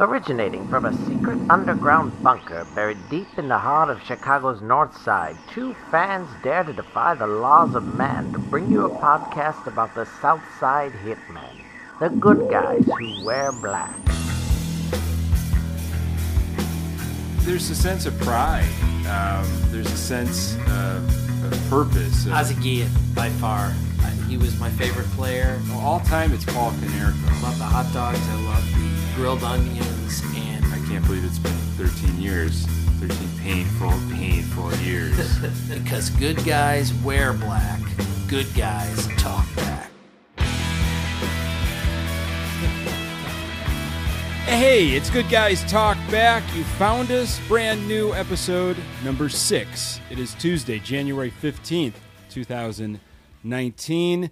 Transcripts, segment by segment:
Originating from a secret underground bunker buried deep in the heart of Chicago's North Side, two fans dare to defy the laws of man to bring you a podcast about the South Side Hitmen, the good guys who wear black. There's a sense of pride. Um, there's a sense of, of purpose. of- Azagian, by far. He was my favorite player. all time, it's Paul Konerko. I love the hot dogs. I love the grilled onions. And I can't believe it's been 13 years. 13 painful, painful years. because good guys wear black, good guys talk back. Hey, it's Good Guys Talk Back. You found us. Brand new episode number six. It is Tuesday, January 15th, 2019.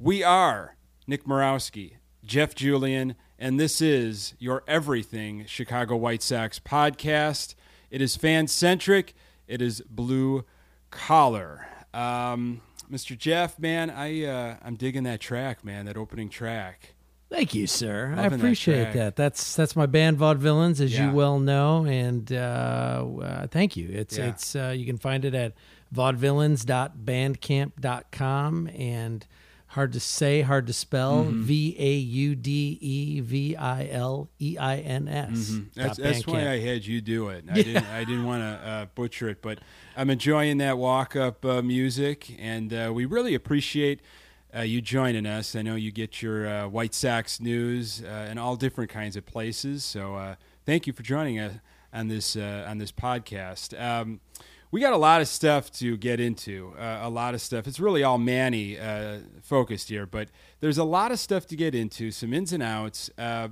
We are Nick Morowski, Jeff Julian, and this is your Everything Chicago White Sox podcast. It is fan centric, it is blue collar. Um, Mr. Jeff, man, I uh, I'm digging that track, man. That opening track. Thank you, sir. I Loving that appreciate track. that. That's that's my band Vaudevillains, as Yeah. you well know, and uh, uh, thank you. It's Yeah. it's uh, you can find it at vaudevillains.bandcamp.com and hard to say, hard to spell. Mm-hmm. V a u d e v i l e i n s. Mm-hmm. That's that's why I had you do it. I didn't I didn't want to uh, butcher it, but I'm enjoying that walk up uh, music, and uh, we really appreciate uh, you joining us. I know you get your uh, White Sox news uh, in all different kinds of places, so uh, thank you for joining us on this uh, on this podcast. Um, we got a lot of stuff to get into. Uh, a lot of stuff. It's really all Manny uh, focused here, but there's a lot of stuff to get into. Some ins and outs. Uh,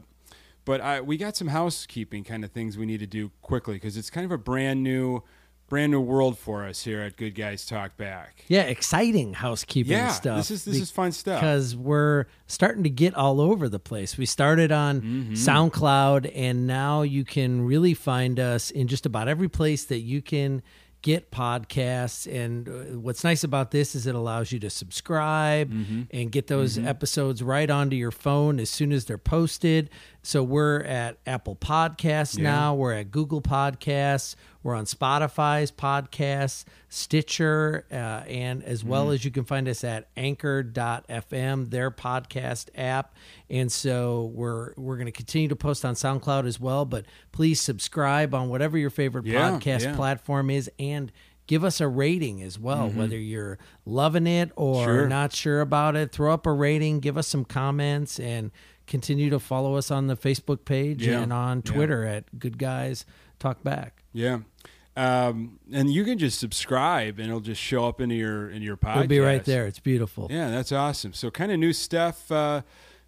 but I, we got some housekeeping kind of things we need to do quickly because it's kind of a brand new, brand new world for us here at Good Guys Talk Back. Yeah, exciting housekeeping Yeah, stuff. this is- this is fun stuff. because we're starting to get all over the place. We started on Mm-hmm. SoundCloud, and now you can really find us in just about every place that you can get podcasts. And uh, what's nice about this is it allows you to subscribe Mm-hmm. and get those episodes right onto your phone as soon as they're posted. So we're at Apple Podcasts now. We're at Google Podcasts. We're on Spotify's podcasts, Stitcher, uh, and as well Mm-hmm. as you can find us at Anchor.fm, their podcast app. And so we're we're going to continue to post on SoundCloud as well. But please subscribe on whatever your favorite Yeah, podcast yeah. platform is, and give us a rating as well. Whether you're loving it or Mm-hmm. Sure. not sure about it, throw up a rating, give us some comments, and continue to follow us on the Facebook page Yeah, and on yeah. Twitter at Good Guys Talk Back. Yeah, um, and you can just subscribe, and it'll just show up into your in your podcast. It'll be right there. It's beautiful. Yeah, that's awesome. So kind of new stuff, uh,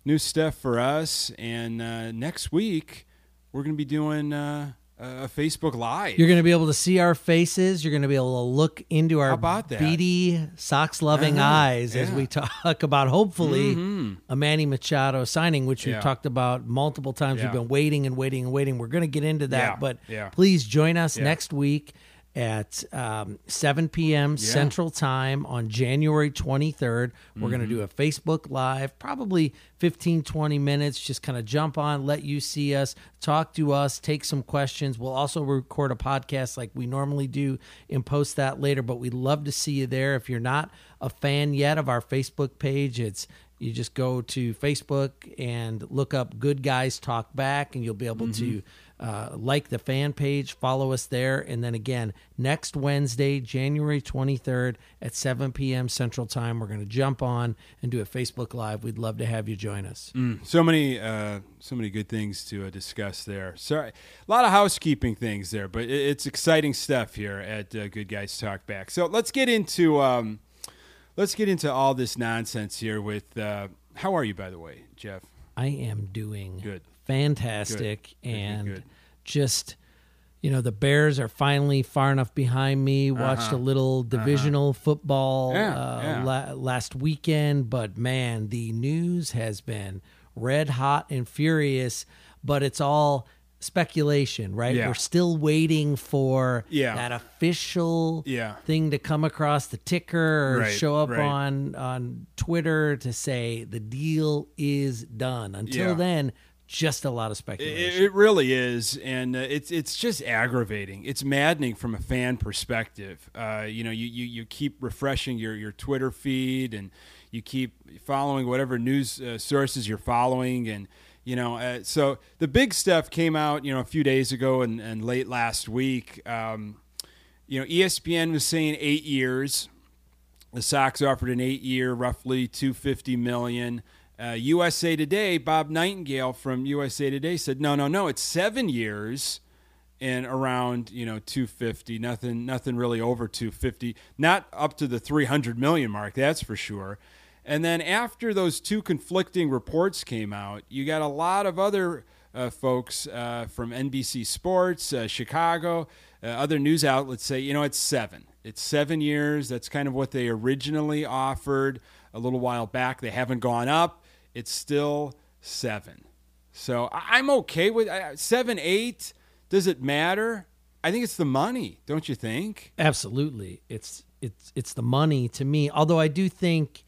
new stuff for us. And uh, next week we're going to be doing uh, a Facebook Live. You're going to be able to see our faces. You're going to be able to look into our beady, socks loving Uh-huh. eyes as we talk about hopefully Mhm. a Manny Machado signing, which we've Yeah. talked about multiple times. Yeah. We've been waiting and waiting and waiting. We're going to get into that, Yeah. but Yeah. please join us Yeah. next week at um, 7 p.m. Central Time on January 23rd. We're going to Mm-hmm. do a Facebook Live, probably 15, 20 minutes. Just kind of jump on, let you see us, talk to us, take some questions. We'll also record a podcast like we normally do and post that later, but we'd love to see you there. If you're not a fan yet of our Facebook page, it's you just go to Facebook and look up Good Guys Talk Back, and you'll be able to uh, like the fan page, follow us there. And then again, next Wednesday, January 23rd at 7 p.m. Central Time, we're going to jump on and do a Facebook Live. We'd love to have you join us. So many, uh, so many good things to uh, discuss there. Sorry, a lot of housekeeping things there, but it, it's exciting stuff here at uh, Good Guys Talk Back. So let's get into um, let's get into all this nonsense here. With uh, how are you, by the way, Jeff? I am doing Good. fantastic Good, and good. just you know the Bears are finally far enough behind me. Watched a little divisional football Uh-huh. Yeah, uh, yeah. La- last weekend, but man, the news has been red hot and furious. But it's all speculation, right? Yeah. We're still waiting for Yeah. that official Yeah. thing to come across the ticker or Right, show up right. on on Twitter to say the deal is done. Until then, just a lot of It, speculation. it really is, and uh, it's it's just aggravating. It's maddening from a fan perspective. Uh, you know, you, you, you keep refreshing your, your Twitter feed, and you keep following whatever news uh, sources you're following, and you know, uh, so the big stuff came out, you know, a few days ago and, and late last week. Um, you know, ESPN was saying eight years. The Sox offered an eight-year, roughly two fifty million. Uh, USA Today, Bob Nightingale from USA Today said, "No, no, no, it's seven years and around you know 250. Nothing, nothing really over 250. Not up to the 300 million mark, that's for sure." And then after those two conflicting reports came out, you got a lot of other uh, folks uh, from NBC Sports, uh, Chicago, uh, other news outlets say, you know, it's seven. It's seven years. That's kind of what they originally offered a little while back. They haven't gone up. It's still seven. So I- I'm okay with seven, eight. Does it matter? I think it's the money, don't you think? Absolutely, it's it's it's the money to me. Although I do think,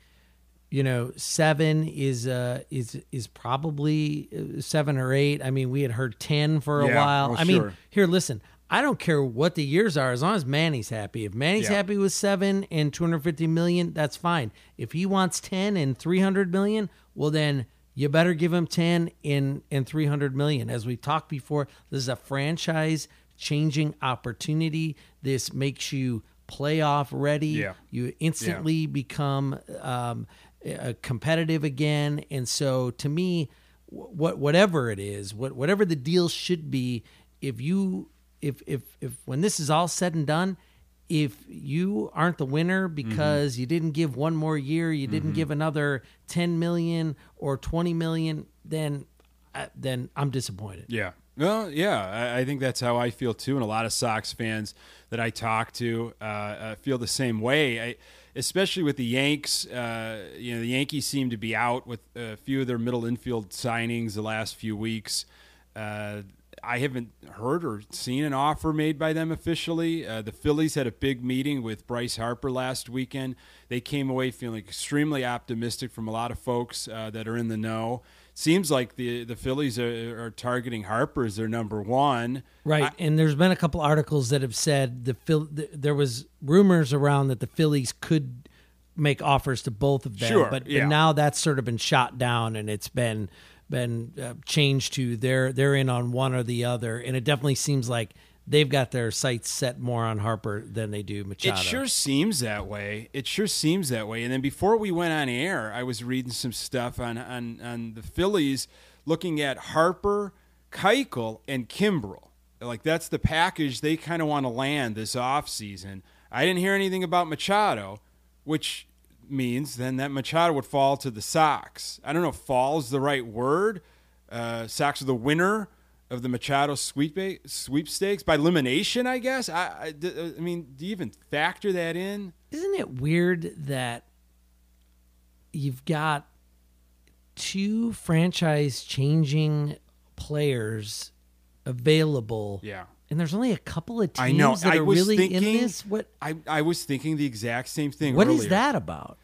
you know, seven is uh is is probably uh, seven or eight. I mean, we had heard ten for a Yeah, while. well, I mean, here, listen. I don't care what the years are as long as Manny's happy. If Manny's Yeah. happy with seven and 250 million, that's fine. If he wants 10 and 300 million, well, then you better give him 10 and, and 300 million. As we talked before, this is a franchise changing opportunity. This makes you playoff ready. Yeah. You instantly become um, uh, competitive again. And so to me, what whatever it is, what whatever the deal should be, if you if if if when this is all said and done, if you aren't the winner because you didn't give one more year, you didn't give another 10 million or 20 million, then uh, then I'm disappointed. Yeah. Well, yeah, I, I think that's how I feel too, and a lot of Sox fans that I talk to uh, uh, feel the same way. I, especially with the Yanks, uh, you know, the Yankees seem to be out with a few of their middle infield signings the last few weeks. Uh, I haven't heard or seen an offer made by them officially. Uh, the Phillies had a big meeting with Bryce Harper last weekend. They came away feeling extremely optimistic from a lot of folks uh, that are in the know. Seems like the the Phillies are, are targeting Harper as their number one. Right, and there's been a couple articles that have said the Phil. th- There was rumors around that the Phillies could make offers to both of them, Sure, but, yeah. but now that's sort of been shot down, and it's been been uh, changed to they're they're in on one or the other, and it definitely seems like they've got their sights set more on Harper than they do Machado. It sure seems that way. It sure seems that way. And then before we went on air, I was reading some stuff on on, on the Phillies looking at Harper, Keuchel, and Kimbrel. Like that's the package they kind of want to land this offseason. I didn't hear anything about Machado, which means then that Machado would fall to the Sox. I don't know if fall is the right word. Uh, Sox are the winner of the Machado sweep sweepstakes by elimination, I guess. I, I, d- I mean, do you even factor that in? Isn't it weird that you've got two franchise changing players available? Yeah. And there's only a couple of teams I know. that I are was really thinking. in this. What I, I was thinking the exact same thing. what is earlier. that about?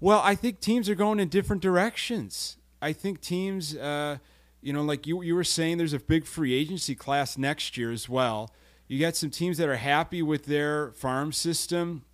Well, I think teams are going in different directions. I think teams, uh, you know, like you you were saying, there's a big free agency class next year as well. You got some teams that are happy with their farm system.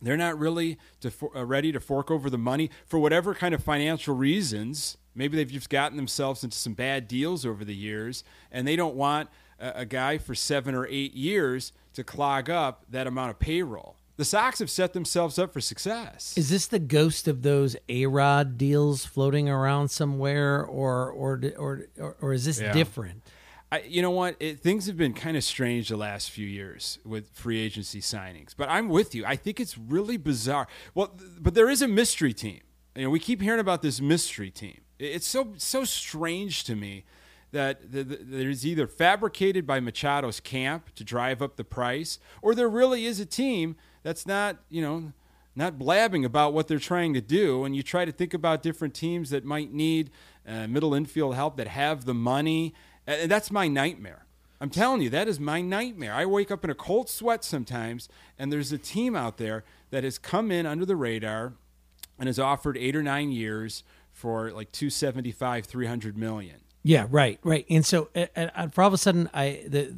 They're not really to, uh, ready to fork over the money for whatever kind of financial reasons. Maybe they've just gotten themselves into some bad deals over the years, and they don't want a, a guy for seven or eight years to clog up that amount of payroll. The Sox have set themselves up for success. Is this the ghost of those A Rod deals floating around somewhere, or or or or, or is this Yeah. different? I, you know what? It, things have been kind of strange the last few years with free agency signings. But I'm with you. I think it's really bizarre. Well, th- but there is a mystery team. You know, we keep hearing about this mystery team. It- It's so so strange to me that th- th- there's either fabricated by Machado's camp to drive up the price, or there really is a team that's not, you know, not blabbing about what they're trying to do. And you try to think about different teams that might need uh, middle infield help that have the money. And that's my nightmare. I'm telling you, that is my nightmare. I wake up in a cold sweat sometimes, and there's a team out there that has come in under the radar and has offered eight or nine years for like 275, 300 million. Yeah, right, right. And so, uh, uh, for all of a sudden, I the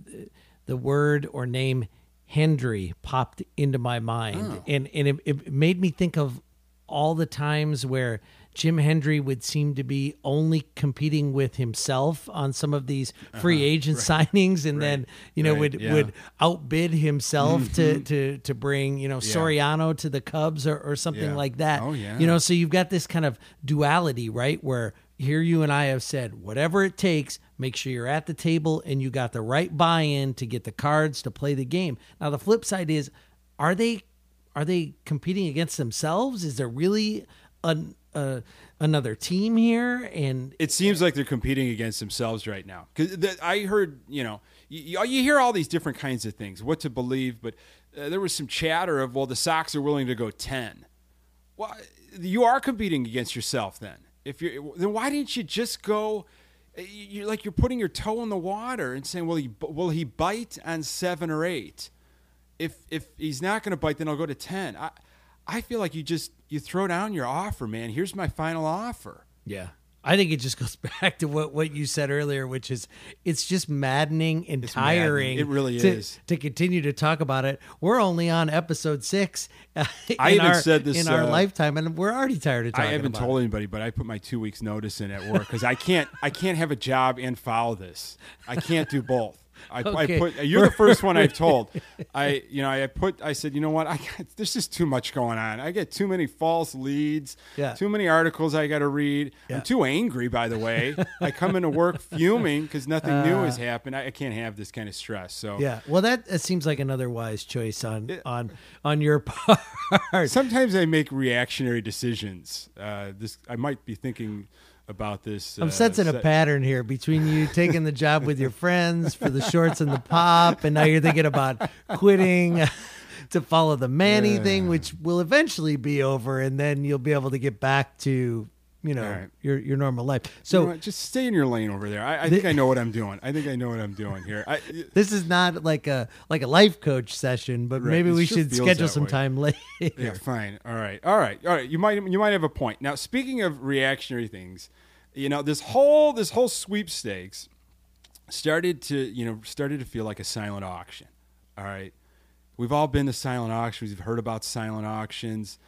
the word or name Hendry popped into my mind, and and it, it made me think of all the times where Jim Hendry would seem to be only competing with himself on some of these free agent signings, and then you know Right, would yeah. Mm-hmm. would outbid himself to to to bring you know Soriano to the Cubs or, or something Yeah. like that. Oh, yeah. You know, so you've got this kind of duality, right? Where here you and I have said, whatever it takes, make sure you're at the table and you got the right buy-in to get the cards to play the game. Now the flip side is, are they are they competing against themselves? Is there really an, uh, another team here? And It seems like they're competing against themselves right now. Because I heard, you know, you, you hear all these different kinds of things, what to believe, but uh, there was some chatter of, well, the Sox are willing to go 10. Well, you are competing against yourself then. If you're, then why didn't you just go? uh, You're like you're putting your toe in the water and saying, "Will he? Will he bite on seven or eight? If if he's not going to bite, then I'll go to ten. I I feel like you just you throw down your offer, man. Here's my final offer. yeah, I think it just goes back to what, what you said earlier, which is it's just maddening and It's tiring. maddening. It really to, is. to continue to talk about it. We're only on episode six. uh, I in even our, said this, in our uh, lifetime, and we're already tired of talking. I haven't told it. anybody, but I put my two weeks notice in at work because I can't I can't have a job and follow this. I can't do both. I, Okay. I put you're the first one I've told. I you know I put I said you know what I got, there's just too much going on. I get too many false leads. Yeah. Too many articles I got to read. Yeah. I'm too angry by the way. I come into work fuming because nothing new has happened. I, I can't have this kind of stress. So Uh. Yeah, well, that, that seems like another wise choice on on on your part. Sometimes I make reactionary decisions. Uh, this I might be thinking about this. I'm uh, sensing a pattern here between you taking the job with your friends for the shorts and the pop, and now you're thinking about quitting to follow the Manny thing, which will eventually be over, and then you'll be able to get back to you know right. your your normal life. You So know just stay in your lane over there. I, I think I know what I'm doing. I think I know what I'm doing here. I, this is not like a like a life coach session, but Right, maybe it we sure should schedule some way. time later. yeah, fine. All right, all right, all right. You might you might have a point. Now, speaking of reactionary things, you know this whole this whole sweepstakes started to you know started to feel like a silent auction. All right, we've all been to silent auctions. We've heard about silent auctions.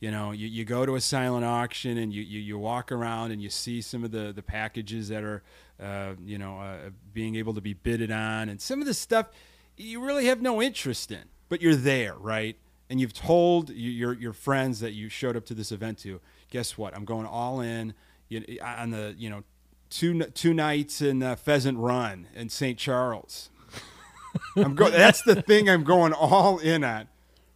You know, you, you go to a silent auction and you, you, you walk around and you see some of the, the packages that are, uh, you know, uh, being able to be bidded on. And some of the stuff you really have no interest in, but you're there, right? And you've told your, your friends that you showed up to this event to, guess what? I'm going all in you, on the, you know, two, two nights in uh, Pheasant Run in St. Charles. I'm go- That's the thing I'm going all in on.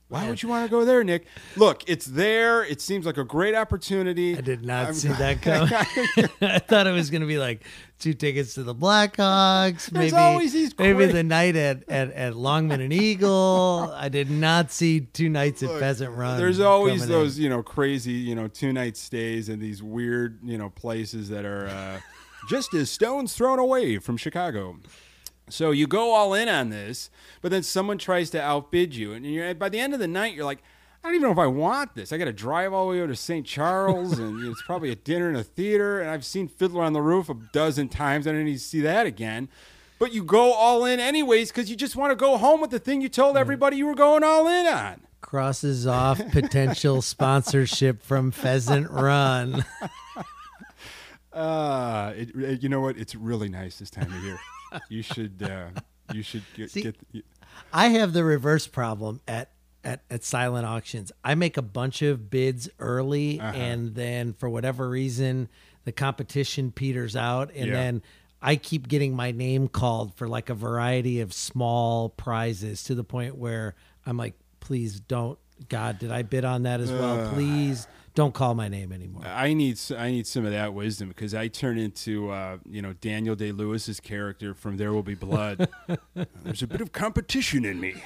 Why would you want to go there, Nick? Look, it's there. It seems like a great opportunity. I did not I'm- see that coming. I thought it was going to be like two tickets to the Blackhawks, There's maybe always these maybe the night at, at, at Longman and Eagle. I did not see two nights at Pheasant Run. There's always coming in. those, you know, crazy, you know, two night stays in these weird, you know, places that are uh, just as stones thrown away from Chicago. So you go all in on this, but then someone tries to outbid you, and you're, by the end of the night, you're like, I don't even know if I want this. I got to drive all the way over to St. Charles, and it's probably a dinner in a theater. And I've seen Fiddler on the Roof a dozen times. I don't need to see that again. But you go all in anyways because you just want to go home with the thing you told everybody you were going all in on. crosses off potential sponsorship from Pheasant Run. Uh, it- you know what? It's really nice this time of year. You should, uh, you should get. See- get I have the reverse problem at at, at silent auctions. I make a bunch of bids early, Uh-huh. and then for whatever reason, the competition peters out, and Yeah. then I keep getting my name called for like a variety of small prizes to the point where I'm like, please don't. God, did I bid on that as well? Please don't call my name anymore. I need, I need some of that wisdom because I turn into, uh, you know, Daniel Day Lewis's character from There Will Be Blood. There's a bit of competition in me,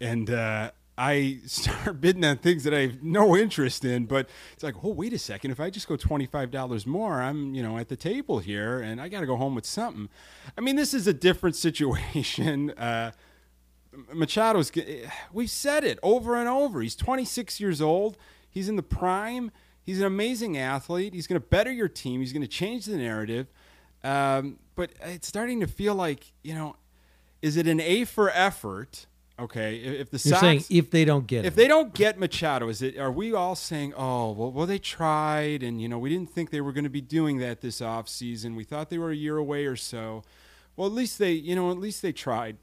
and uh, I start bidding on things that I have no interest in. But it's like, oh, wait a second. If I just go twenty five dollars more, I'm, you know, at the table here, and I got to go home with something. I mean, this is a different situation. Uh, Machado's. We've said it over and over. He's 26 years old. He's in the prime. He's an amazing athlete. He's going to better your team. He's going to change the narrative. Um, but it's starting to feel like you know, is it an A for effort? Okay, if, the You're Sox, saying if they don't get if it. they don't get Machado, is it? Are we all saying, oh, well, well, they tried, and you know, we didn't think they were going to be doing that this off season. We thought they were a year away or so. Well, at least they, you know, at least they tried.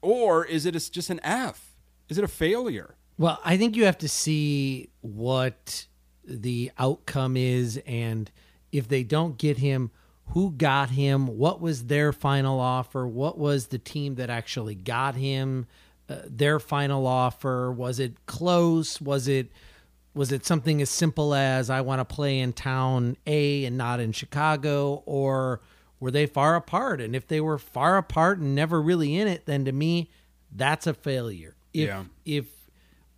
Or is it just an F? Is it a failure? Well, I think you have to see what the outcome is, and if they don't get him, who got him? What was their final offer? What was the team that actually got him? Uh, their final offer was it close? Was it was it something as simple as I want to play in town A and not in Chicago, or were they far apart? And if they were far apart and never really in it, then to me, that's a failure. If Yeah. if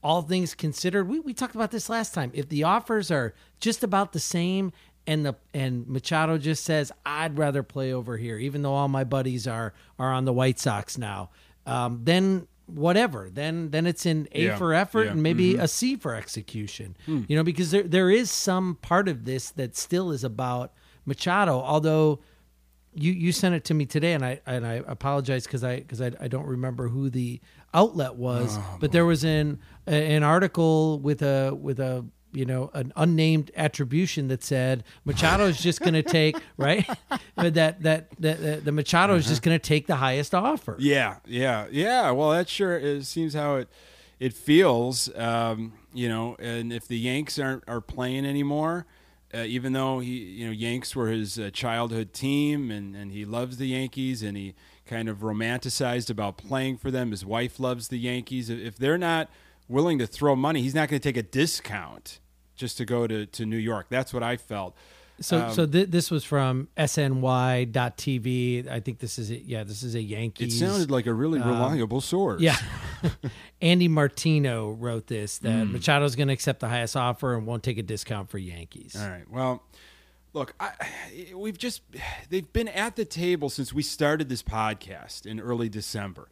all things considered, we, we talked about this last time. If the offers are just about the same and the and Machado just says, I'd rather play over here, even though all my buddies are are on the White Sox now, um, then whatever. Then then it's an A Yeah, for effort yeah, and maybe a C for execution. Hmm. You know, because there there is some part of this that still is about Machado, although you you sent it to me today, and I and I apologize because I because I, I don't remember who the outlet was, Oh, but there was an an article with a with a you know an unnamed attribution that said Machado is just going to take right that that that, that the Machado is just going to take the highest offer. Uh-huh. Yeah, yeah, yeah. Well, that sure it seems how it it feels. Um, you know, and if the Yanks aren't are playing anymore, uh, even though he, you know, Yanks were his uh, childhood team, and and he loves the Yankees, and he kind of romanticized about playing for them. His wife loves the Yankees. If they're not willing to throw money, he's not going to take a discount just to go to to New York. That's what I felt. So so th- this was from SNY.TV. I think this is it. Yeah, this is a Yankees. It sounded like a really reliable source. Um, Yeah. Andy Martino wrote this that Hmm. Machado's going to accept the highest offer and won't take a discount for Yankees. All right. Well, look, I, we've just they've been at the table since we started this podcast in early December,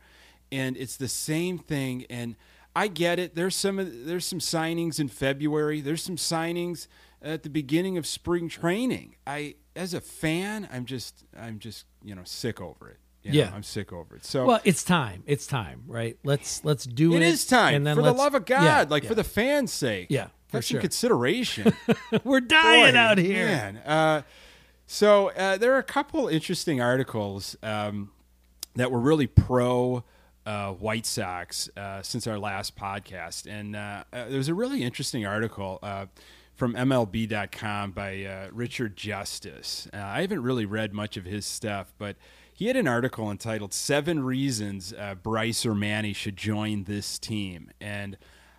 and it's the same thing. And I get it. There's some there's some signings in February. There's some signings at the beginning of spring training. I, as a fan, I'm just I'm just you know sick over it. You know, Yeah. I'm sick over it. So Well, it's time. It's time, right? Let's let's do it. it is time and then for the love of God, Yeah, like yeah. for the fans' sake. Yeah, for have some sure. consideration. We're dying Boy, out here. Man. Uh, so uh, there are a couple interesting articles um, that were really pro uh, White Sox uh, since our last podcast, and uh, uh, there was a really interesting article. Uh, from MLB.com by uh, Richard Justice. Uh, I haven't really read much of his stuff, but he had an article entitled Seven Reasons uh, Bryce or Manny Should Join This Team. And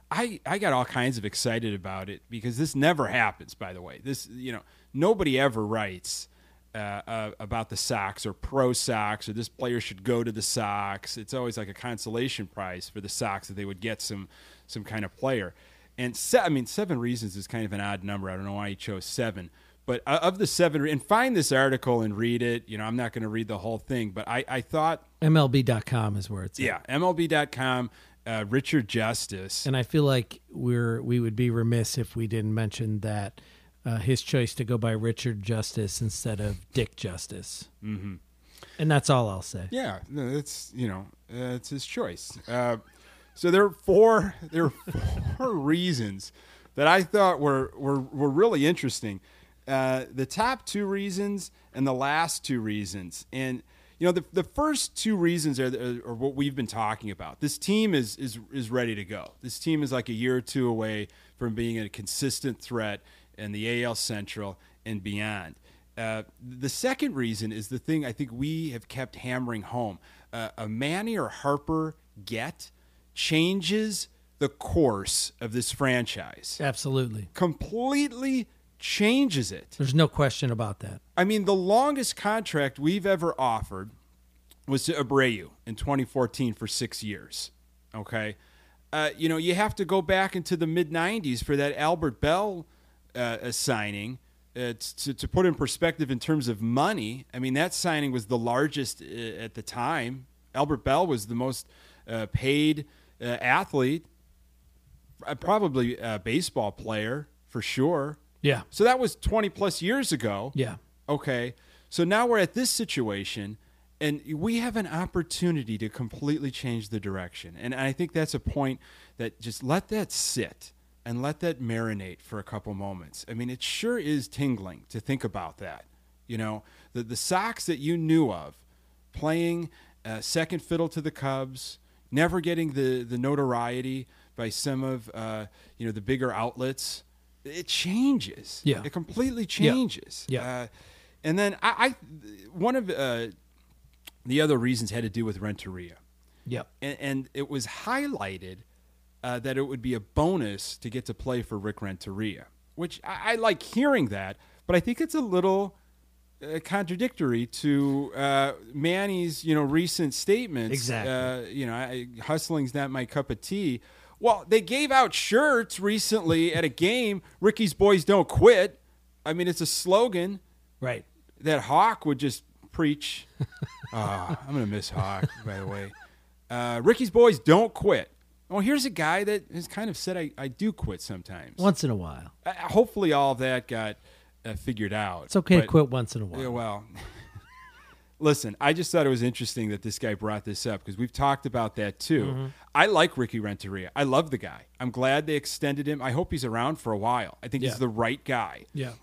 I, I got all kinds of excited about it because this never happens, by the way. This, you know, nobody ever writes uh, uh, about the Sox or pro Sox or this player should go to the Sox. It's always like a consolation prize for the Sox that they would get some some kind of player. And se- I mean, seven reasons is kind of an odd number. I don't know why he chose seven. But uh, of the seven, and find this article and read it. You know, I'm not going to read the whole thing, but I, I thought, MLB.com is where it's at. yeah, MLB.com, uh, Richard Justice. And I feel like we're we would be remiss if we didn't mention that uh, his choice to go by Richard Justice instead of Dick Justice. Mm-hmm. And that's all I'll say. Yeah, no, it's you know, uh, it's his choice. Uh, so there are four there are four reasons that I thought were were, were really interesting. Uh, the top two reasons and the last two reasons, and you know, the the first two reasons are, are, are what we've been talking about. This team is is is ready to go. This team is like a year or two away from being a consistent threat in the AL Central and beyond. Uh, the second reason is the thing I think we have kept hammering home. Uh, a Manny or Harper get changes the course of this franchise. Absolutely. Completely changes it. There's no question about that. I mean, the longest contract we've ever offered was to Abreu in 2014 for six years. Okay. Uh, you know, you have to go back into the mid 90s for that Albert Belle uh, signing. Uh, to, to put in perspective in terms of money, I mean, that signing was the largest uh, at the time. Albert Belle was the most uh, paid uh, athlete, probably a baseball player for sure. Yeah. So that was 20 plus years ago. Yeah. Okay. So now we're at this situation, and we have an opportunity to completely change the direction. And I think that's a point that just let that sit and let that marinate for a couple moments. I mean, it sure is tingling to think about that. You know, the, the Sox that you knew of playing uh, second fiddle to the Cubs, never getting the, the notoriety by some of uh, you know the bigger outlets. It changes. Yeah. it completely changes. Yeah. Uh, and then I, I one of uh, the other reasons had to do with Renteria, Yep. and, and it was highlighted uh, that it would be a bonus to get to play for Rick Renteria, which I, I like hearing that, but I think it's a little uh, contradictory to uh, Manny's, you know, recent statements. Exactly. Uh, you know, I, hustling's not my cup of tea. Well, they gave out shirts recently at a game. Ricky's boys don't quit. I mean, it's a slogan Right. that Hawk would just preach. Ah, I'm gonna miss Hawk, by the way. Uh, Ricky's boys don't quit. Well, here's a guy that has kind of said I, I do quit sometimes. Once in a while. Uh, hopefully, all that got uh, figured out. It's okay to quit once in a while. Yeah, well, listen, I just thought it was interesting that this guy brought this up because we've talked about that too. Mm-hmm. I like Ricky Renteria. I love the guy. I'm glad they extended him. I hope he's around for a while. I think Yeah. he's the right guy. Yeah.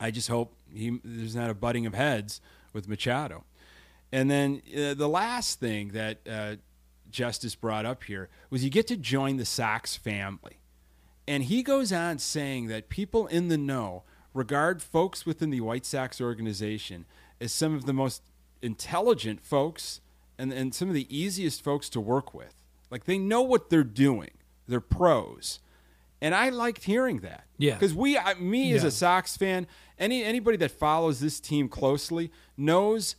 I just hope he, there's not a butting of heads with Machado. And then uh, the last thing that uh, Justice brought up here was you get to join the Sox family. And he goes on saying that people in the know regard folks within the White Sox organization as some of the most intelligent folks and, and some of the easiest folks to work with. Like they know what they're doing, they're pros. And I liked hearing that. Yeah. Because we, I, me as a Sox fan, any anybody that follows this team closely knows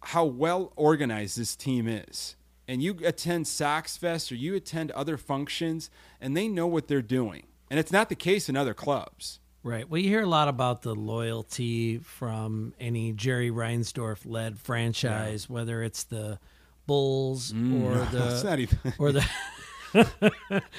how well organized this team is. And you attend Sox Fest or you attend other functions, and they know what they're doing. And it's not the case in other clubs. Right. Well, you hear a lot about the loyalty from any Jerry Reinsdorf led franchise, whether it's the Bulls or the even. or the.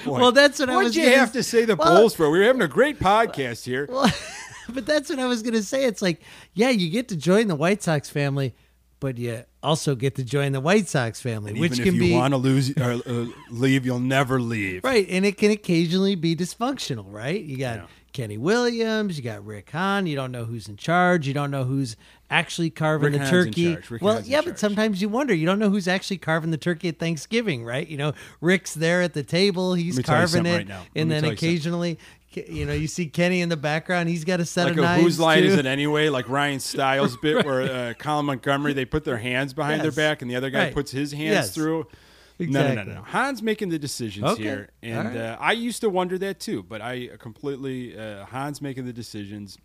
Well, that's what I What'd was. you gonna have to say the Well, Bulls for? We were having a great podcast here. Well, but that's what I was going to say. It's like, yeah, you get to join the White Sox family, but you also get to join the White Sox family, And which even can if you be want to lose or uh, leave, you'll never leave. right, and it can occasionally be dysfunctional. Right? You got Yeah. Kenny Williams, you got Rick Hahn. You don't know who's in charge. You don't know who's actually carving Rick the Hahn's turkey. well, Hahn's yeah, but sometimes you wonder. You don't know who's actually carving the turkey at Thanksgiving, right? You know, Rick's there at the table. He's me tell you carving it, right and then you occasionally. You know, you see Kenny in the background. He's got a set Like of a knives. whose line is it anyway? Like Ryan Stiles bit where uh, Colin Montgomery they put their hands behind Yes. their back and the other guy Right. puts his hands Yes. through. No, no, no, Exactly. no. Hahn's making the decisions Okay. here, and right. uh, I used to wonder that too. But I completely uh, Hahn's making the decisions,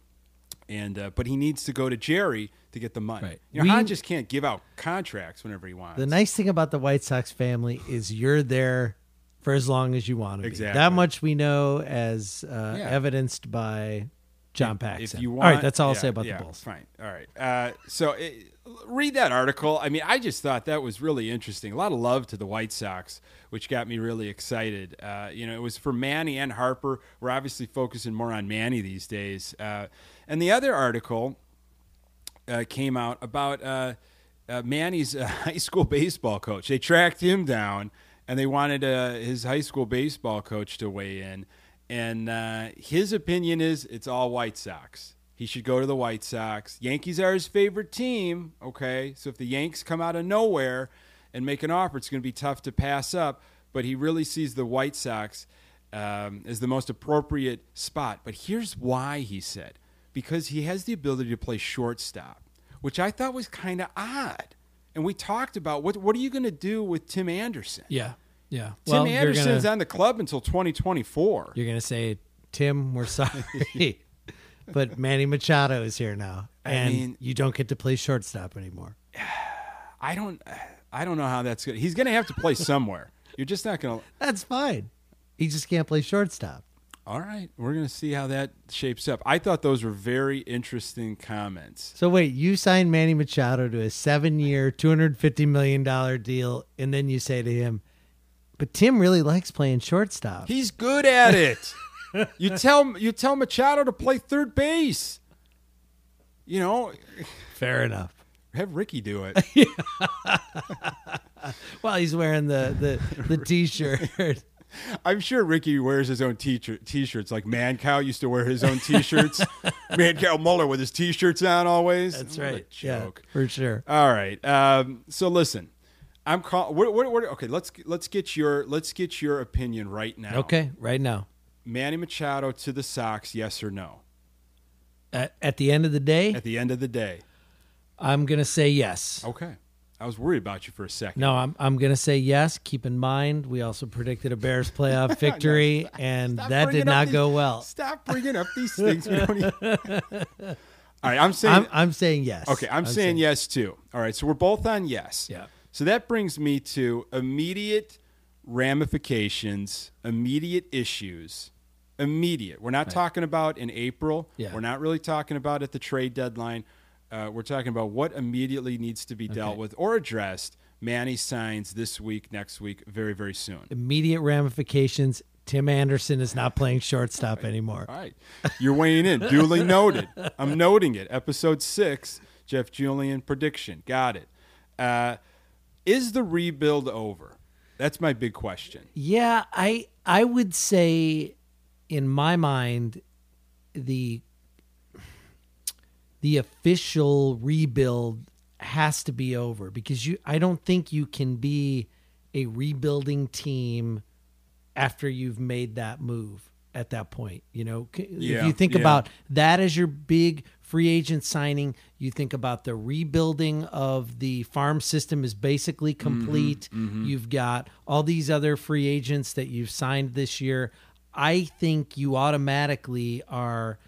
and uh, but he needs to go to Jerry to get the money. Right. You know, We- Han just can't give out contracts whenever he wants. The nice thing about the White Sox family is you're there for as long as you want to be. That much we know, as uh, Yeah. evidenced by John Paxson. If you want, all right, that's all I'll say about yeah, the Bulls. Fine. All right. Uh, so it, read that article. I mean, I just thought that was really interesting. A lot of love to the White Sox, which got me really excited. Uh, you know, it was for Manny and Harper. We're obviously focusing more on Manny these days. Uh, and the other article uh, came out about uh, uh, Manny's uh, high school baseball coach. They tracked him down, and they wanted uh, his high school baseball coach to weigh in. And uh, his opinion is it's all White Sox. He should go to the White Sox. Yankees are his favorite team. Okay, so if the Yanks come out of nowhere and make an offer, it's going to be tough to pass up. But he really sees the White Sox um, as the most appropriate spot. But here's why he said because he has the ability to play shortstop, which I thought was kind of odd. And we talked about what what are you going to do with Tim Anderson? Yeah, yeah. Tim well, Anderson's gonna, on the club until 2024. you're gonna say, Tim, we're sorry, but Manny Machado is here now, I and mean- you don't get to play shortstop anymore. I don't I don't know how that's good. He's going to have to play somewhere. You're just not going to That's fine. He just can't play shortstop. All right, we're going to see how that shapes up. I thought those were very interesting comments. So wait, you signed Manny Machado to a seven-year, two hundred fifty million dollar deal, and then you say to him, "But Tim really likes playing shortstop." He's good at it. you tell you tell Machado to play third base. You know, Fair enough. Have Ricky do it. Well, he's wearing the the the t-shirt. I'm sure Ricky wears his own t-shirt, t-shirts. Like Mancow used to wear his own t-shirts. Mancow Muller with his t-shirts on always. That's What a right. Yeah, joke. for sure. All right. Um, so listen, I'm call. What, what, what, okay, let's let's get your let's get your opinion right now. Okay, right now. Manny Machado to the Sox, yes or no? At, at the end of the day, At the end of the day, I'm gonna say yes. okay. I was worried about you for a second. No, I'm I'm gonna say yes. Keep in mind, we also predicted a Bears playoff victory, and Stop that did not these- go well. Stop bringing up these things. We don't even- All right, I'm saying I'm I'm saying yes. Okay, I'm, saying, yes too. All right, so we're both on yes. Yeah. So that brings me to immediate ramifications, immediate issues. Immediate. We're not talking about in April. Yeah. We're not really talking about at the trade deadline. Uh, we're talking about what immediately needs to be dealt with or addressed. Manny signs this week, next week, very, very soon. Immediate ramifications. Tim Anderson is not playing shortstop anymore. All right. You're weighing in. Duly noted. I'm noting it. Episode six, Jeff Julian prediction. Got it. Uh, is the rebuild over? That's my big question. Yeah, I I would say in my mind the the official rebuild has to be over because you I don't think you can be a rebuilding team after you've made that move at that point. You know, C- if you think yeah. about that as your big free agent signing, you think about the rebuilding of the farm system is basically Mm-hmm, complete. You've got all these other free agents that you've signed this year. I think you automatically are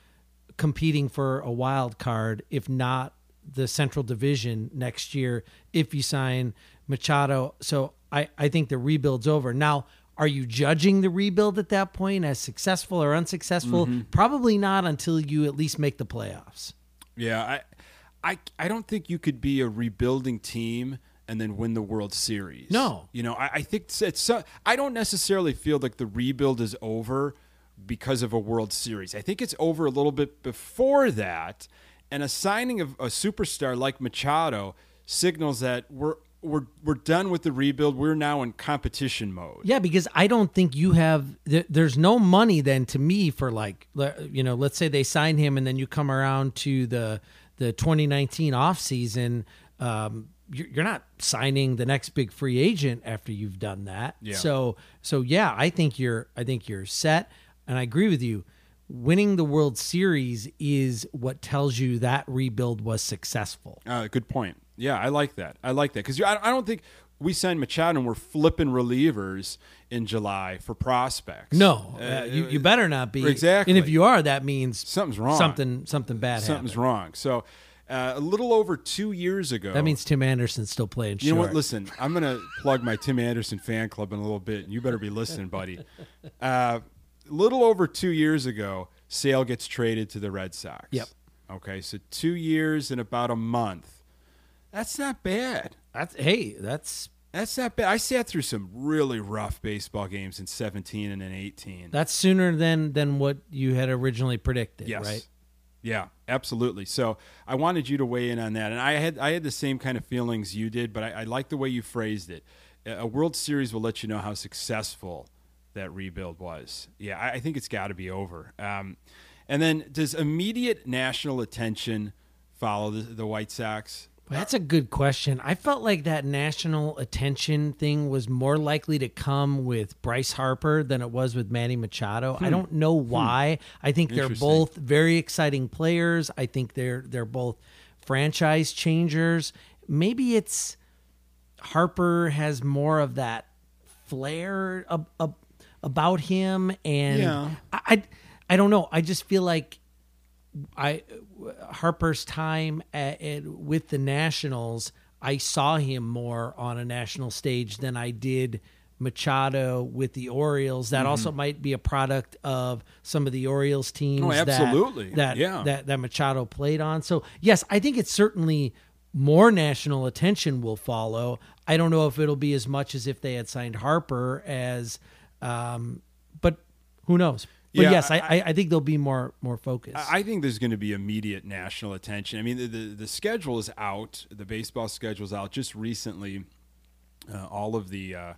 competing for a wild card, if not the Central Division next year, if you sign Machado. So I, I think the rebuild's over. Now, are you judging the rebuild at that point as successful or unsuccessful? Mm-hmm. Probably not until you at least make the playoffs. Yeah, I, I, I don't think you could be a rebuilding team and then win the World Series. No. you know, I, I think it's, it's I don't necessarily feel like the rebuild is over because of a World Series. I think it's over a little bit before that, and a signing of a superstar like Machado signals that we're we're we're done with the rebuild. We're now in competition mode. Yeah, because I don't think you have. There, there's no money then to me for like, you know, let's say they sign him and then you come around to the the 2019 off season. Um, you're, you're not signing the next big free agent after you've done that. Yeah. So so yeah, I think you're I think you're set, and I agree with you. Winning the World Series is what tells you that rebuild was successful. Uh, good point. Yeah, I like that. I like that because I, I don't think we signed Machado and we're flipping relievers in July for prospects. No, Uh, uh, you, you better not be. Exactly. And if you are, that means Something's wrong. Something something bad something's happened. wrong. So uh, a little over two years ago. That means Tim Anderson's still playing You know what? Listen, I'm going to plug my Tim Anderson fan club in a little bit, and you better be listening, buddy. Uh, a little over two years ago, Sale gets traded to the Red Sox. Yep. Okay, so two years and about a month. That's not bad. That's hey, that's That's not bad. I sat through some really rough baseball games in 17 and in 18. that's sooner than than what you had originally predicted, yes. right? Yeah, absolutely. So I wanted you to weigh in on that, and I had I had the same kind of feelings you did, but I, I like the way you phrased it. A a World Series will let you know how successful that rebuild was. Yeah, I, I think it's got to be over. Um, and then, does immediate national attention follow the, the White Sox? Well, that's a good question. I felt like that national attention thing was more likely to come with Bryce Harper than it was with Manny Machado. I don't know why. I think they're Hmm. Both very exciting players. I think they're they're both franchise changers. Maybe it's Harper has more of that flair ab- ab- about him and Yeah. I, I I don't know. I just feel like I Harper's time at, at, with the Nationals, I saw him more on a national stage than I did Machado with the Orioles. That also might be a product of some of the Orioles teams. Mm-hmm. Oh, that- absolutely. That, Yeah. that that Machado played on. So yes, I think it's certainly more national attention will follow. I don't know if it'll be as much as if they had signed Harper as, um, but who knows? But Yeah, yes, I, I- I, think they'll be more more focused. I think there's going to be immediate national attention. I mean, the, the, the schedule is out. The baseball schedule is out. Just recently, uh, all of the uh,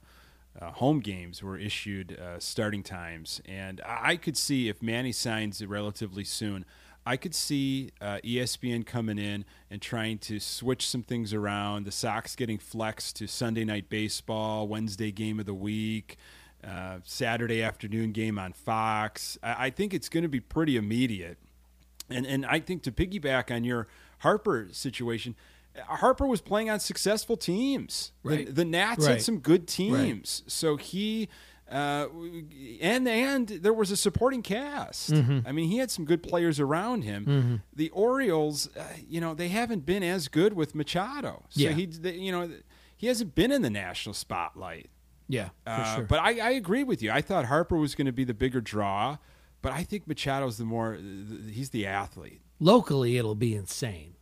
uh, home games were issued uh, starting times. And I I could see if Manny signs relatively soon, I could see uh, ESPN coming in and trying to switch some things around. The Sox getting flexed to Sunday night baseball, Wednesday game of the week. Uh, Saturday afternoon game on Fox. I, I think it's going to be pretty immediate. And and I think to piggyback on your Harper situation, Harper was playing on successful teams. The- Right. The, Nats Right. had some good teams, so he. Uh, and and there was a supporting cast. Mm-hmm. I mean, he had some good players around him. The Orioles, uh, you know, they haven't been as good with Machado. So Yeah. he, they, you know, he hasn't been in the national spotlight. Yeah, for Uh, sure. But I, I agree with you. I thought Harper was going to be the bigger draw, but I think Machado's the more. He's the athlete. Locally, it'll be insane.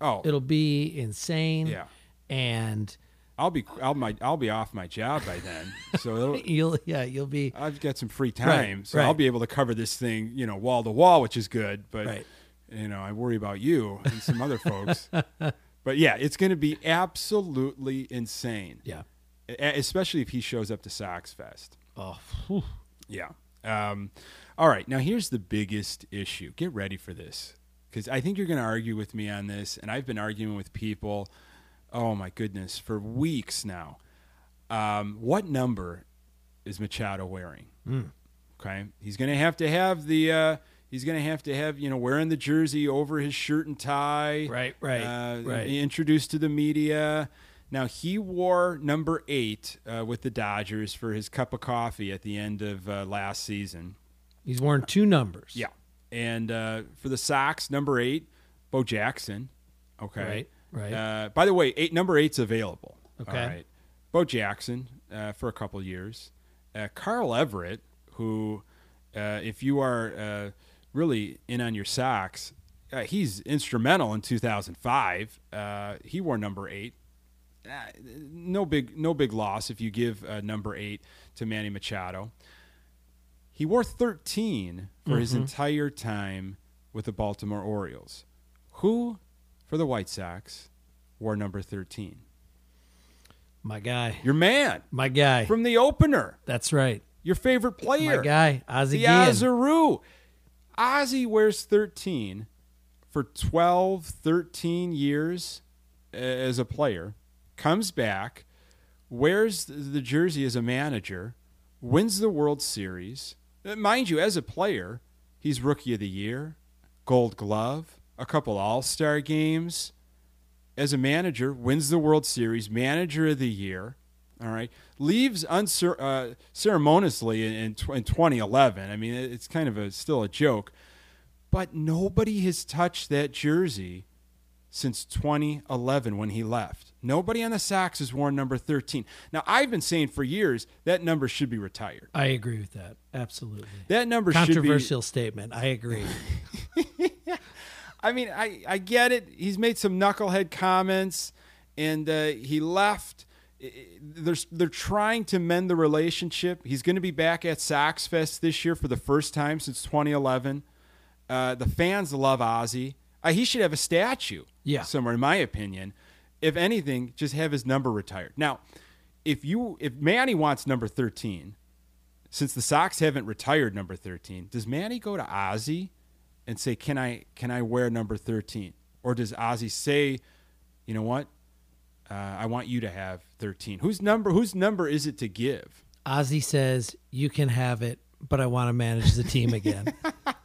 Oh, It'll be insane. Yeah. and I'll be I'll my I'll be off my job by then. So it'll, you'll yeah you'll be I've got some free time, Right, so I'll be able to cover this thing, you know, wall to wall, which is good. But Right. you know, I worry about you and some other folks. But yeah, it's going to be absolutely insane. yeah. Especially if he shows up to Sox Fest. Oh, whew. Yeah. Um, all right. Now, here's the biggest issue. Get ready for this because I think you're going to argue with me on this. And I've been arguing with people, oh my goodness, for weeks now. Um, what number is Machado wearing? Okay. He's going to have to have the. Uh, He's going to have to have, you know, wearing the jersey over his shirt and tie. Right, right, uh, right. Introduced to the media. Now, he wore number eight uh, with the Dodgers for his cup of coffee at the end of uh, last season. he's worn two numbers. Yeah. And uh, for the Sox, number eight, Bo Jackson. Okay. Right, right. Uh, by the way, eight number eight's available. Okay. All right. Bo Jackson uh, for a couple years. Uh, Carl Everett, who, uh, if you are uh, really in on your Sox, uh, he's instrumental in 2005. Uh, he wore number eight. No big, no big loss if you give uh, number eight to Manny Machado. He wore 13 for his entire time with the Baltimore Orioles. Who, for the White Sox, wore number 13? My guy. Your man My guy. from the opener, That's right. your favorite player, My guy. Ozzie the. Azaroo. Ozzie wears 13 for 12, 13 years uh, as a player, comes back, wears the- jersey as a manager, wins the World Series. Uh, Mind you, as a player, he's Rookie of the Year, Gold Glove, a couple All Star games. As a manager, wins the World Series, Manager of the Year. All right, leaves uncer- uh, ceremoniously in, in, in 2011. I mean, it's kind of a still a joke, but nobody has touched that jersey since 2011 when he left. Nobody on the Sox has worn number 13. Now, I've been saying for years that number should be retired. I agree with that. Absolutely. That number should be. Controversial statement. I agree. I mean, I, I get it. He's made some knucklehead comments, and uh, he left. They're, they're trying to mend the relationship. He's going to be back at Sox Fest this year for the first time since 2011. Uh, the fans love Ozzie. Uh, he should have a statue Yeah. somewhere, in my opinion. If anything, just have his number retired. Now, if you if Manny wants number 13, since the Sox haven't retired number 13, does Manny go to Ozzie and say, "Can I can I wear number 13?" Or does Ozzie say, "You know what? Uh, I want you to have 13." Whose number whose number is it to give? Ozzie says, You can have it, but I want to manage the team again.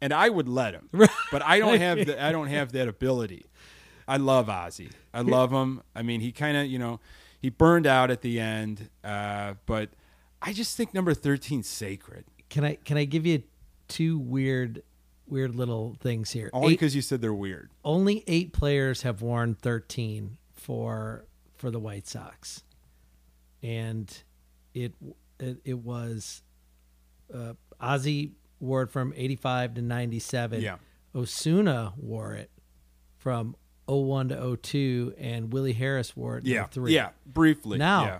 And I would let him. But I don't have the, I don't have that ability. I love Ozzie. I love him. I mean, he kind of, you know, he burned out at the end, uh, but I just think number 13 sacred. can I can I give you two weird weird little things here? Only because you said they're weird. only eight players have worn 13 for for the White Sox, and it it, it was uh, Ozzie wore it from 85 to 97. Yeah. Osuna wore it from 01 to 02, and Willie Harris wore it Yeah. 03. Yeah. Briefly. Now, yeah.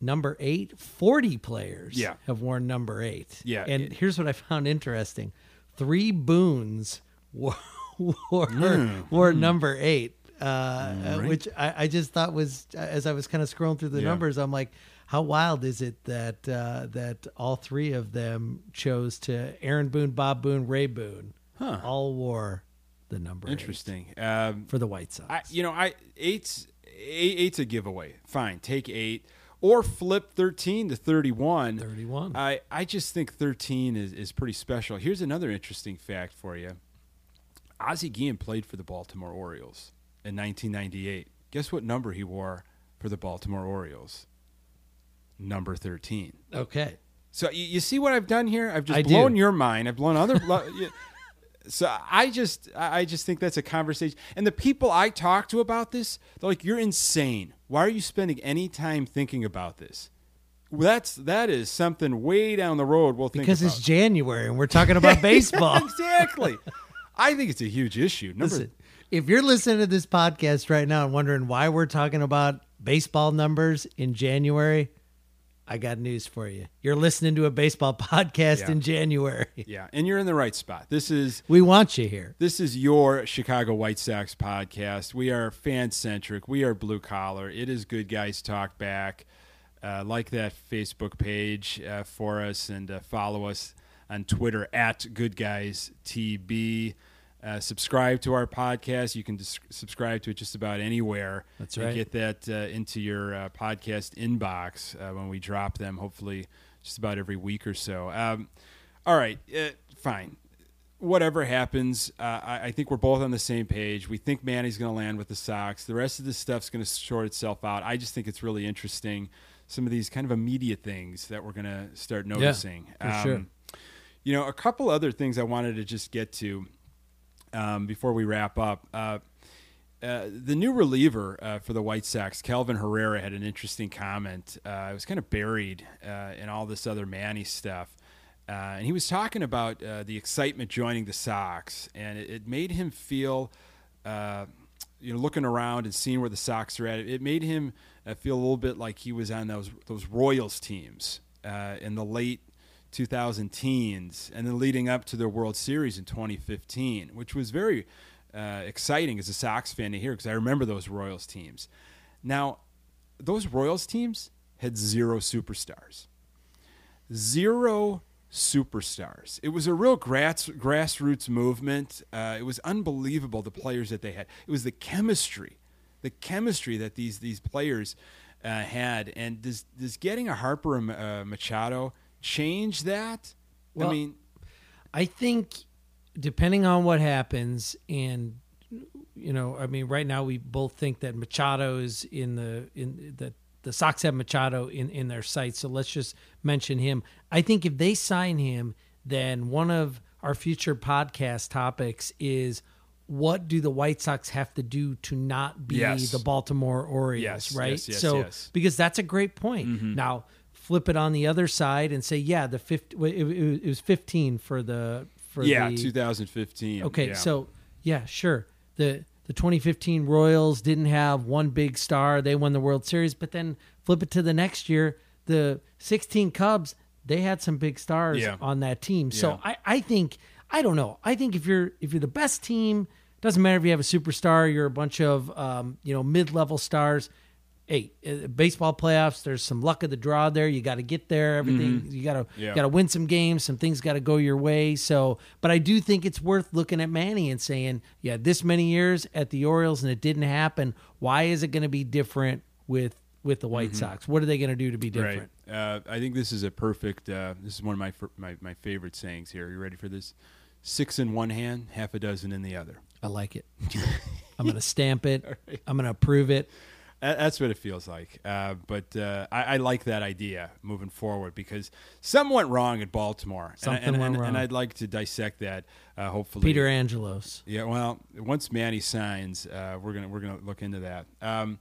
number eight, 40 players Yeah. have worn number eight. Yeah, And it- here's what I found interesting three Boons wore, wore, Hmm. wore number eight, uh, which I, I just thought was, as I was kind of scrolling through the Yeah. numbers, I'm like, how wild is it that uh, that all three of them chose to Aaron Boone, Bob Boone, Ray Boone, Huh. all wore the number Interesting. Um, for the White Sox. I, you know, I eight's eight, eight's a giveaway. Fine, take eight or flip thirteen to thirty-one. 31. I I just think thirteen is is pretty special. Here's another interesting fact for you. Ozzie Guillen played for the Baltimore Orioles in 1998. Guess what number he wore for the Baltimore Orioles? Number 13. okay. So you, you see what I've done here? I've just I do. blown your mind. I've blown other. lo- you- so I just, I I just think that's a conversation. And the people I talk to about this, they're like, "You're insane. Why are you spending any time thinking about this?" Well, that's that is something way down the road. We'll think Because about. it's January and we're talking about baseball. exactly. I think it's a huge issue. Number, Listen, if you're listening to this podcast right now and wondering why we're talking about baseball numbers in January, I got news for you. You're listening to a baseball podcast Yeah. in January. yeah, and you're in the right spot. This is We want you here. This is your Chicago White Sox podcast. We are fan centric. We are blue collar. It is good guys talk back. Uh, like that Facebook page uh, for us and uh, follow us on Twitter at Good Guys TB. Uh, subscribe to our podcast. You can dis- subscribe to it just about anywhere. That's and right. Get that uh, into your uh, podcast inbox uh, when we drop them. Hopefully, just about every week or so. Um, all right, uh, fine whatever happens, uh, I, I think we're both on the same page. We think Manny's going to land with the Sox. The rest of this stuff's going to sort itself out. I just think it's really interesting. Some of these kind of immediate things that we're going to start noticing. Um, for sure. You know, a couple other things I wanted to just get to um, before we wrap up. Uh, uh, the new reliever uh, for the White Sox, Kelvin Herrera, had an interesting comment. Uh, it was kind of buried uh, in all this other Manny stuff. Uh, and he was talking about uh, the excitement joining the Sox, and it, it made him feel, you know, looking around and seeing where the Sox are at. It made him feel a little bit like he was on those those Royals teams in the late 2000 teens, and then leading up to their World Series in 2015, which was very uh, exciting as a Sox fan to hear because I remember those Royals teams. Now, those Royals teams had zero superstars zero superstars. It was a real grass, grassroots movement. Uh, it was unbelievable the players that they had. It was the chemistry, the chemistry that these these players uh, had. And does does getting a Harper and uh, Machado change that? Well, I mean, I think depending on what happens and you know, I mean right now we both think that Machado is in the in the the Sox have Machado in in their sights, so let's just mention him. I think if they sign him, then one of our future podcast topics is what do the White Sox have to do to not be Yes. the Baltimore Orioles, Yes, right? yes, yes, so yes. Mm-hmm. because that's a great point. Now flip it on the other side and say, yeah, the 50, it, it, was 15 for the for yeah, the 2015. Okay, yeah. so yeah, sure. The the 2015 Royals didn't have one big star. They won the World Series, but then flip it to the next year, the 16 Cubs, they had some big stars Yeah. on that team. So Yeah. I, I think I don't know. I think if you're if you're the best team, doesn't matter if you have a superstar, you're a bunch of um, you know mid-level stars. Hey, uh, baseball playoffs. There's some luck of the draw there. You got to get there. Everything you got to Mm-hmm. Yeah. got to win some games. Some things got to go your way. So, but I do think it's worth looking at Manny and saying, yeah, this many years at the Orioles and it didn't happen. Why is it going to be different with with the White Sox? What are they going to do to be different? Mm-hmm. Right. Uh, I think this is a perfect. Uh, this is one of my, my my favorite sayings here. Are You ready for this? Six in one hand, half a dozen in the other. I like it. I'm going to stamp it. I'm going to approve it. That- That's what it feels like. Uh, but uh, I, I like that idea moving forward because something went wrong at Baltimore. And Something and, went and, wrong. And I'd like to dissect that. Uh, hopefully, Peter Angelos. Yeah, well, once Manny signs, uh, we're gonna we're gonna look into that. Um,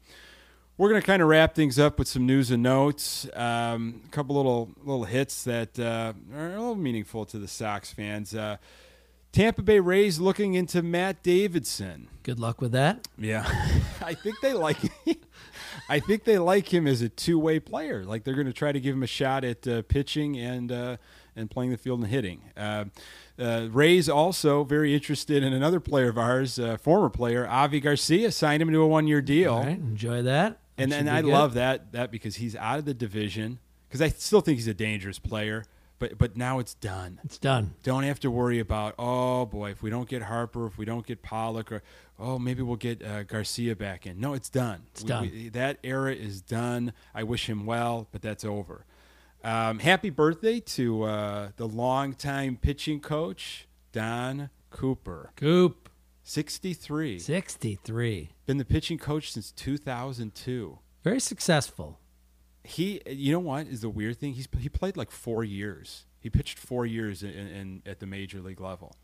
we're gonna kind of wrap things up with some news and notes. Um, a couple little little hits that uh, are a little meaningful to the Sox fans. Tampa Bay Rays looking into Matt Davidson. Good luck with that. Yeah, I think they like. I think they like him as a two-way player. Like they're going to try to give him a shot at uh, pitching and uh, and playing the field and hitting. Uh, uh, Rays also very interested in another player of ours, uh, former player Avi Garcia, signed him to a one-year deal. All right, enjoy that. and be I good. love that that because he's out of the division. Because I still think he's a dangerous player, but but now it's done. It's done. Don't have to worry about oh boy if we don't get Harper, if we don't get Pollock, or oh maybe we'll get uh, Garcia back in. No, it's done. It's done. that era is done. I wish him well, but that's over. Um, happy birthday to uh, the longtime pitching coach Don Cooper, Coop, sixty three. 63. Been the pitching coach since two thousand two. Very successful. He you know what is the weird thing he's he played like four years he pitched four years in, in at the major league level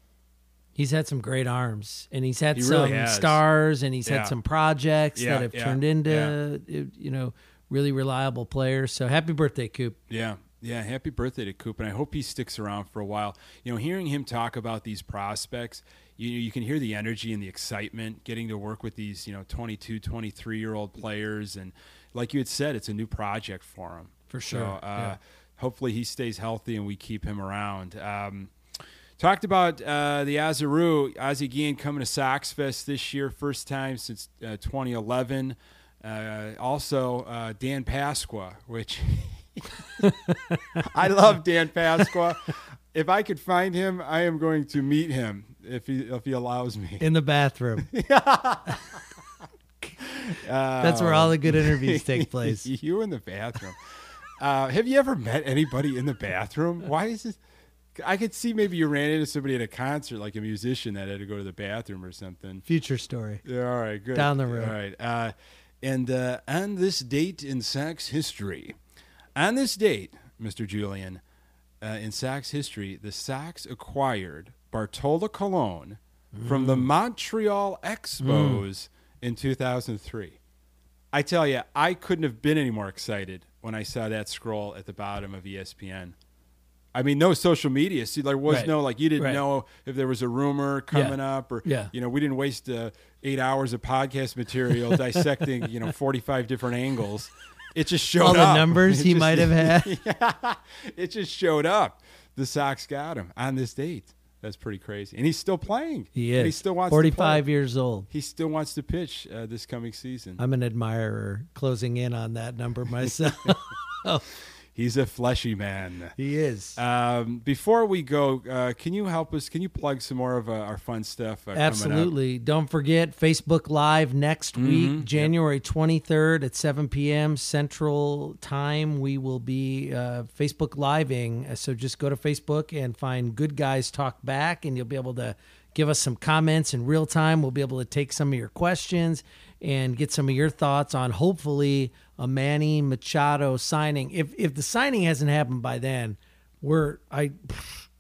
He's had some great arms, and he's had He some really stars, and he's Yeah. had some projects Yeah, that have yeah, turned into, you know, really reliable players. So happy birthday, Coop. yeah yeah happy birthday to coop and i hope he sticks around for a while you know hearing him talk about these prospects you you can hear the energy and the excitement getting to work with these you know 22 23 year old players and like you had said it's a new project for him For So, sure, uh, yeah. hopefully he stays healthy and we keep him around um, Talked about uh, the Azaru, Ozzie Guillen coming to Sox Fest this year, first time since uh, 2011. Uh, also, uh, Dan Pasqua, which I love Dan Pasqua. if I could find him, I am going to meet him if he if he allows me. In the bathroom. That's where all the good interviews take place. you in the bathroom. Uh, have you ever met anybody in the bathroom? Why is this? I could see maybe you ran into somebody at a concert, like a musician that had to go to the bathroom or something. Future story. Yeah, all right, good. Down the road. All right. Uh, and uh, on this date in Sox history, on this date, Mr. Julian, uh, in Sox history, the Sox acquired Bartolo Colon from Mm. the Montreal Expos in 2003. I tell you, I couldn't have been any more excited when I saw that scroll at the bottom of ESPN. I mean, no social media. See, there was Right. no like you didn't Right. know if there was a rumor coming up, or Yeah. you know, we didn't waste uh, eight hours of podcast material dissecting you know forty five different angles. It just showed up All the up. numbers It he just- might have had. yeah, it just showed up. The Sox got him on this date. That's pretty crazy, and he's still playing. He And is. he still wants 45 To play. years old. He still wants to pitch uh, this coming season. I'm an admirer closing in on that number myself. He's a fleshy man. he is. Um, before we go, uh, can you help us? Can you plug some more of uh, our fun stuff? Uh, coming up? Absolutely. Don't forget Facebook Live next Mm-hmm. week, January 23rd at 7 p.m. Central Time. We will be uh, Facebook Living. So just go to Facebook and find Good Guys Talk Back, and you'll be able to give us some comments in real time. We'll be able to take some of your questions and get some of your thoughts on hopefully a Manny Machado signing. If if the signing hasn't happened by then, we're I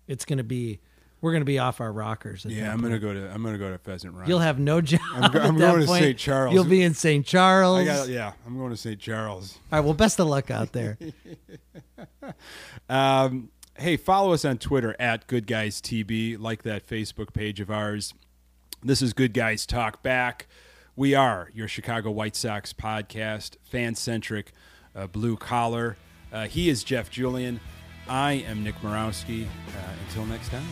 it's going to be we're going to be off our rockers. Yeah, I'm gonna go to I'm gonna go to Pheasant Run. You'll have no job. I'm go- I'm going to. St. Charles. You'll be in St. Charles. I got yeah. I'm going to St. Charles. All right. Well, best of luck out there. Um, hey, follow us on Twitter at Good Guys TB. Like that Facebook page of ours. This is Good Guys Talk Back. We are your Chicago White Sox podcast, fan centric, uh, blue collar. Uh, he is Jeff Julian. I am Nick Morawski. Uh, until next time.